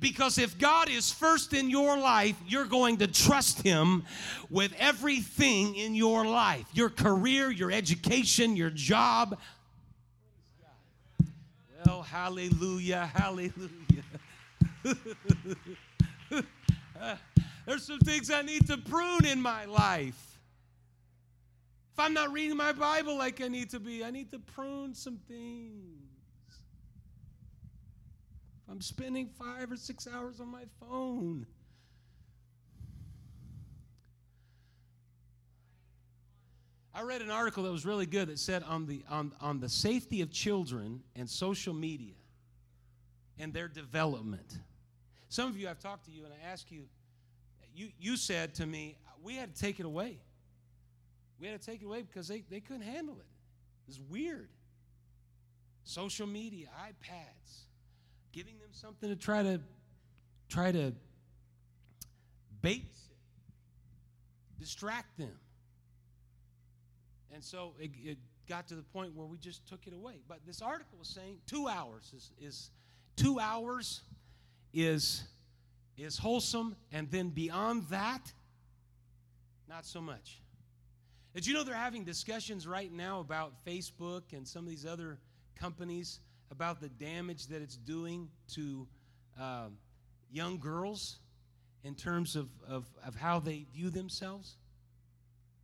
Because if God is first in your life, you're going to trust Him with everything in your life your career, your education, your job. Well, hallelujah, hallelujah. there's some things I need to prune in my life. If I'm not reading my Bible like I need to be, I need to prune some things. If I'm spending five or six hours on my phone, I read an article that was really good that said on the, on, on the safety of children and social media and their development. Some of you, I've talked to you and I asked you, you, you said to me, we had to take it away. We had to take it away because they, they couldn't handle it. It was weird. Social media, iPads, giving them something to try to try to babysit, distract them. And so it, it, got to the point where we just took it away. But this article was saying two hours is, is two hours is is wholesome, and then beyond that, not so much. Did you know they're having discussions right now about Facebook and some of these other companies about the damage that it's doing to uh, young girls in terms of, of, of how they view themselves?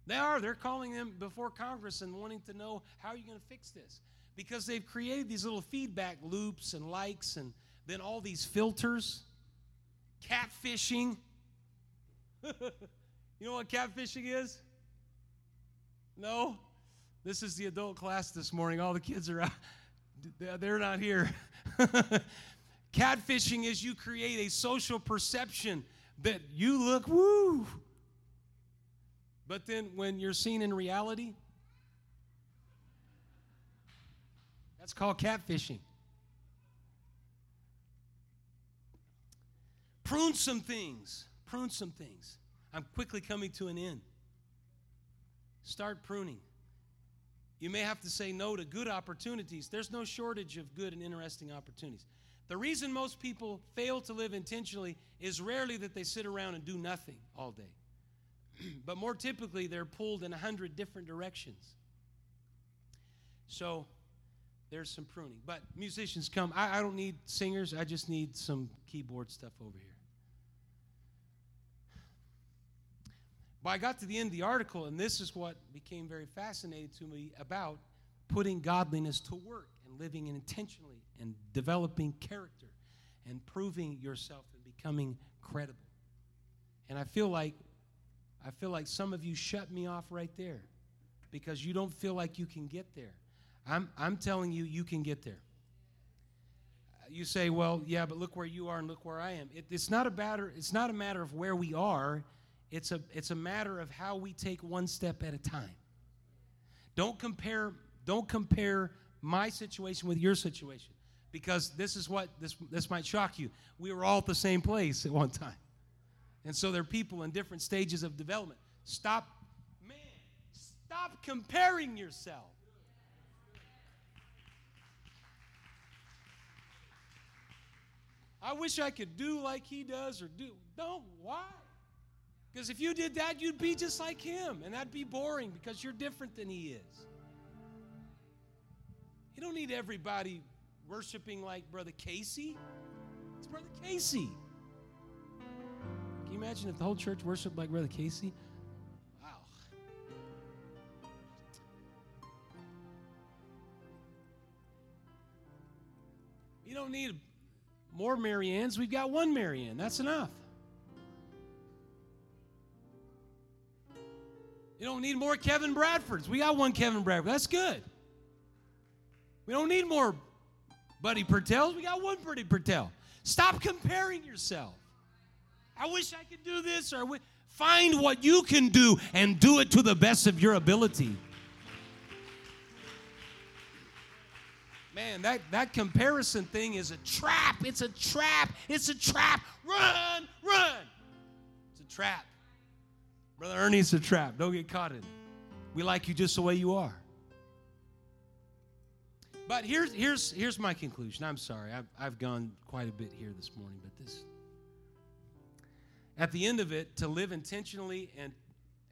They are. They're calling them before Congress and wanting to know how are you going to fix this? Because they've created these little feedback loops and likes and then all these filters, catfishing. you know what catfishing is? No? This is the adult class this morning. All the kids are out. They're not here. Catfishing is you create a social perception that you look woo. But then when you're seen in reality, that's called catfishing. Prune some things. Prune some things. I'm quickly coming to an end. Start pruning. You may have to say no to good opportunities. There's no shortage of good and interesting opportunities. The reason most people fail to live intentionally is rarely that they sit around and do nothing all day, but more typically, they're pulled in a hundred different directions. So, there's some pruning. But musicians come. I, I don't need singers, I just need some keyboard stuff over here. I got to the end of the article, and this is what became very fascinating to me about putting godliness to work and living intentionally and developing character and proving yourself and becoming credible. And I feel like I feel like some of you shut me off right there because you don't feel like you can get there. I'm, I'm telling you, you can get there. You say, well, yeah, but look where you are and look where I am. It, it's, not a matter, it's not a matter of where we are, it's a, it's a matter of how we take one step at a time. Don't compare, don't compare my situation with your situation because this is what this, this might shock you. We were all at the same place at one time. And so there are people in different stages of development. Stop, man, stop comparing yourself. I wish I could do like he does or do. Don't. Why? Because if you did that, you'd be just like him, and that'd be boring because you're different than he is. You don't need everybody worshiping like Brother Casey. It's Brother Casey. Can you imagine if the whole church worshiped like Brother Casey? Wow. You don't need more Mariannes. We've got one Marianne. That's enough. You don't need more Kevin Bradfords. We got one Kevin Bradford. That's good. We don't need more Buddy Pertels. We got one Buddy Pertel. Stop comparing yourself. I wish I could do this or find what you can do and do it to the best of your ability. Man, that, that comparison thing is a trap. It's a trap. It's a trap. Run, run. It's a trap. Brother Ernie's a trap. Don't get caught in it. We like you just the way you are. But here's, here's, here's my conclusion. I'm sorry. I've, I've gone quite a bit here this morning, but this. At the end of it, to live intentionally and,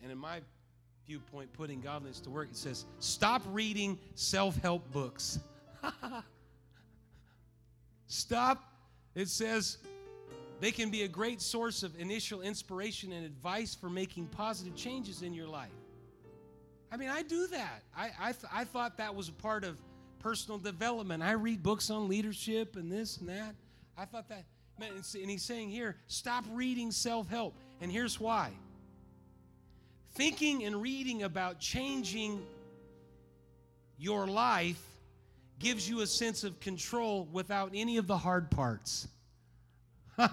and in my viewpoint, putting godliness to work, it says, stop reading self help books. Stop. It says they can be a great source of initial inspiration and advice for making positive changes in your life. I mean, I do that. I, I, th- I thought that was a part of personal development. I read books on leadership and this and that. I thought that, man, and he's saying here, stop reading self help. And here's why thinking and reading about changing your life gives you a sense of control without any of the hard parts.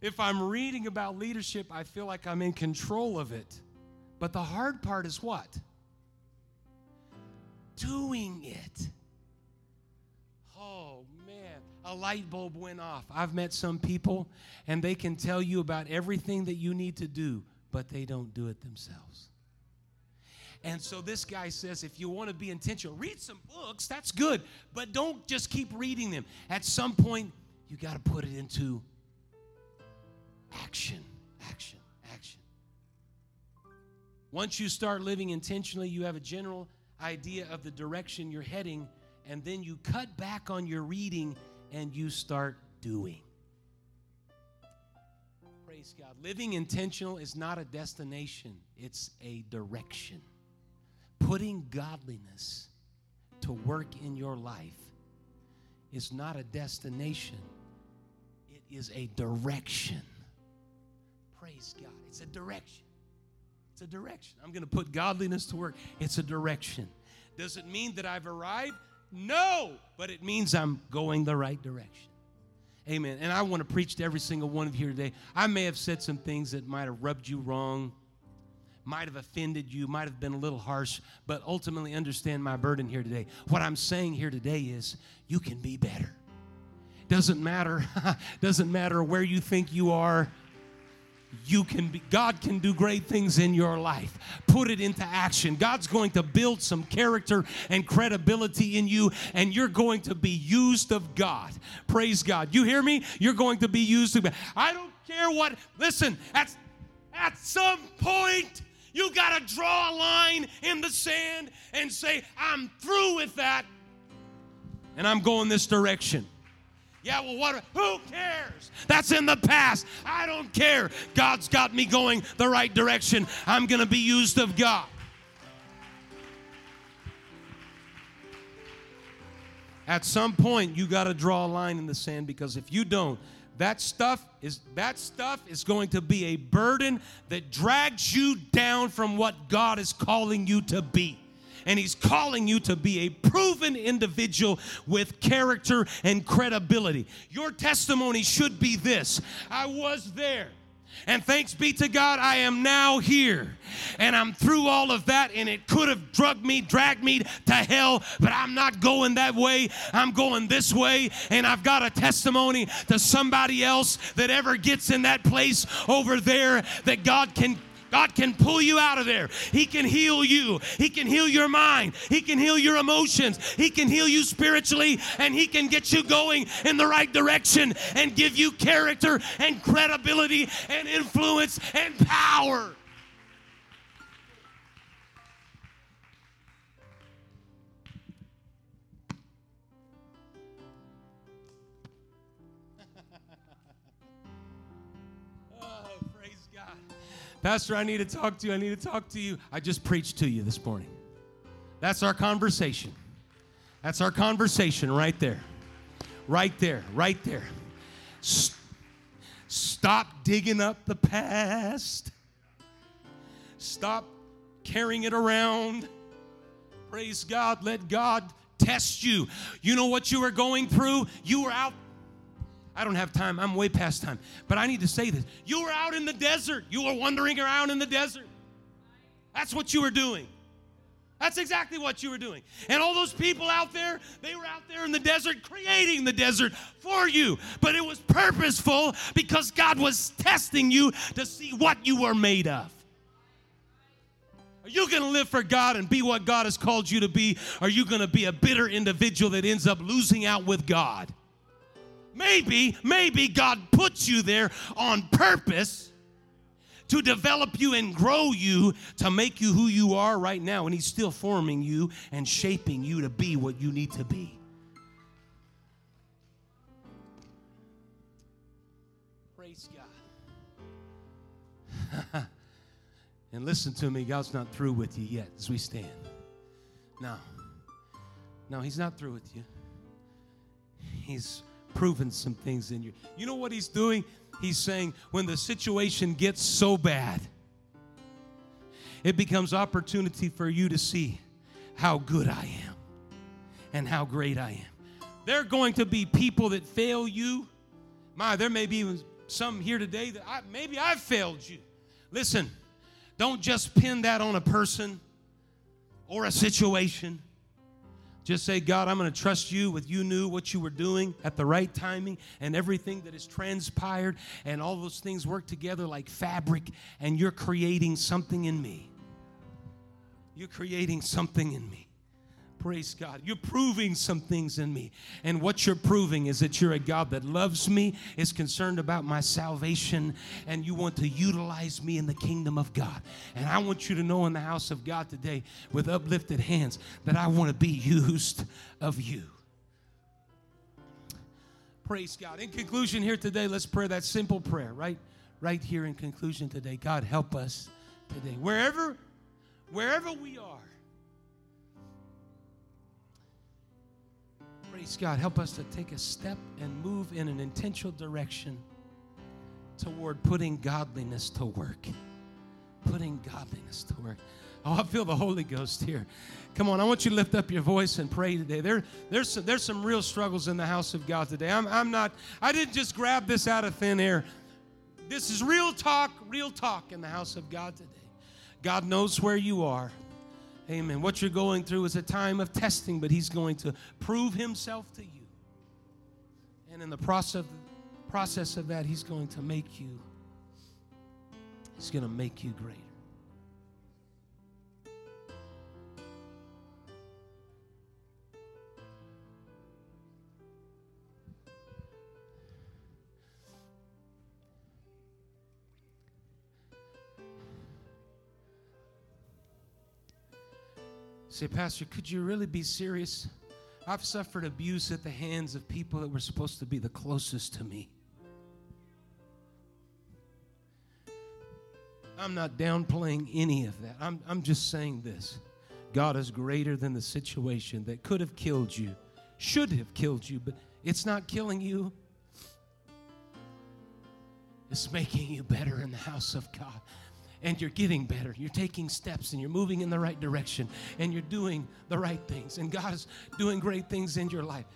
if I'm reading about leadership, I feel like I'm in control of it. But the hard part is what? Doing it. Oh, man. A light bulb went off. I've met some people, and they can tell you about everything that you need to do, but they don't do it themselves. And so this guy says if you want to be intentional, read some books, that's good, but don't just keep reading them. At some point, you got to put it into action, action, action. Once you start living intentionally, you have a general idea of the direction you're heading, and then you cut back on your reading and you start doing. Praise God. Living intentional is not a destination, it's a direction putting godliness to work in your life is not a destination, it is a direction. Praise God. It's a direction. It's a direction. I'm going to put godliness to work. It's a direction. Does it mean that I've arrived? No, but it means I'm going the right direction. Amen. And I want to preach to every single one of you today. I may have said some things that might have rubbed you wrong might have offended you, might have been a little harsh, but ultimately understand my burden here today. What I'm saying here today is you can be better. Doesn't matter, doesn't matter where you think you are. you can be God can do great things in your life. Put it into action. God's going to build some character and credibility in you and you're going to be used of God. Praise God. You hear me? You're going to be used of God. I don't care what listen, at at some point you got to draw a line in the sand and say, I'm through with that and I'm going this direction. Yeah, well, what? Who cares? That's in the past. I don't care. God's got me going the right direction. I'm going to be used of God. At some point, you got to draw a line in the sand because if you don't, that stuff is that stuff is going to be a burden that drags you down from what God is calling you to be and He's calling you to be a proven individual with character and credibility. Your testimony should be this I was there. And thanks be to God, I am now here. And I'm through all of that, and it could have drugged me, dragged me to hell, but I'm not going that way. I'm going this way. And I've got a testimony to somebody else that ever gets in that place over there that God can God can pull you out of there. He can heal you. He can heal your mind. He can heal your emotions. He can heal you spiritually, and He can get you going in the right direction and give you character and credibility and influence and power. Pastor, I need to talk to you. I need to talk to you. I just preached to you this morning. That's our conversation. That's our conversation right there. Right there. Right there. Stop digging up the past. Stop carrying it around. Praise God. Let God test you. You know what you were going through? You were out I don't have time. I'm way past time. But I need to say this. You were out in the desert. You were wandering around in the desert. That's what you were doing. That's exactly what you were doing. And all those people out there, they were out there in the desert creating the desert for you. But it was purposeful because God was testing you to see what you were made of. Are you going to live for God and be what God has called you to be? Are you going to be a bitter individual that ends up losing out with God? Maybe, maybe God puts you there on purpose to develop you and grow you to make you who you are right now. And He's still forming you and shaping you to be what you need to be. Praise God. and listen to me, God's not through with you yet as we stand. No. No, He's not through with you. He's proven some things in you. You know what he's doing? He's saying, when the situation gets so bad, it becomes opportunity for you to see how good I am and how great I am. There are going to be people that fail you. My, there may be even some here today that I, maybe I've failed you. Listen, don't just pin that on a person or a situation. Just say, God, I'm going to trust you with you knew what you were doing at the right timing and everything that has transpired and all those things work together like fabric and you're creating something in me. You're creating something in me. Praise God. You're proving some things in me. And what you're proving is that you're a God that loves me, is concerned about my salvation, and you want to utilize me in the kingdom of God. And I want you to know in the house of God today, with uplifted hands, that I want to be used of you. Praise God. In conclusion, here today, let's pray that simple prayer, right? Right here in conclusion today. God, help us today. Wherever, wherever we are Praise God. Help us to take a step and move in an intentional direction toward putting godliness to work. Putting godliness to work. Oh, I feel the Holy Ghost here. Come on, I want you to lift up your voice and pray today. There, there's, some, there's some real struggles in the house of God today. I'm, I'm not, I didn't just grab this out of thin air. This is real talk, real talk in the house of God today. God knows where you are. Amen. What you're going through is a time of testing, but He's going to prove Himself to you. And in the process, process of that, He's going to make you He's going to make you greater. Say, Pastor, could you really be serious? I've suffered abuse at the hands of people that were supposed to be the closest to me. I'm not downplaying any of that. I'm, I'm just saying this God is greater than the situation that could have killed you, should have killed you, but it's not killing you. It's making you better in the house of God and you're getting better. You're taking steps and you're moving in the right direction and you're doing the right things. And God is doing great things in your life.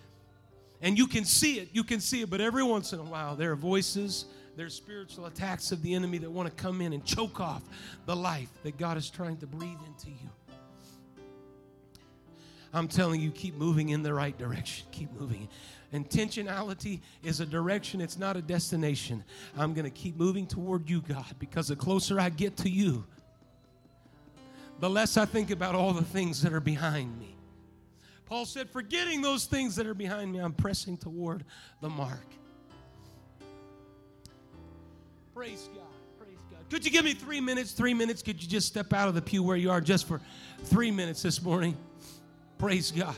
And you can see it. You can see it. But every once in a while, there are voices, there's spiritual attacks of the enemy that want to come in and choke off the life that God is trying to breathe into you. I'm telling you, keep moving in the right direction. Keep moving. Intentionality is a direction, it's not a destination. I'm going to keep moving toward you, God, because the closer I get to you, the less I think about all the things that are behind me. Paul said, forgetting those things that are behind me, I'm pressing toward the mark. Praise God. Praise God. Could you give me three minutes? Three minutes? Could you just step out of the pew where you are just for three minutes this morning? Praise God.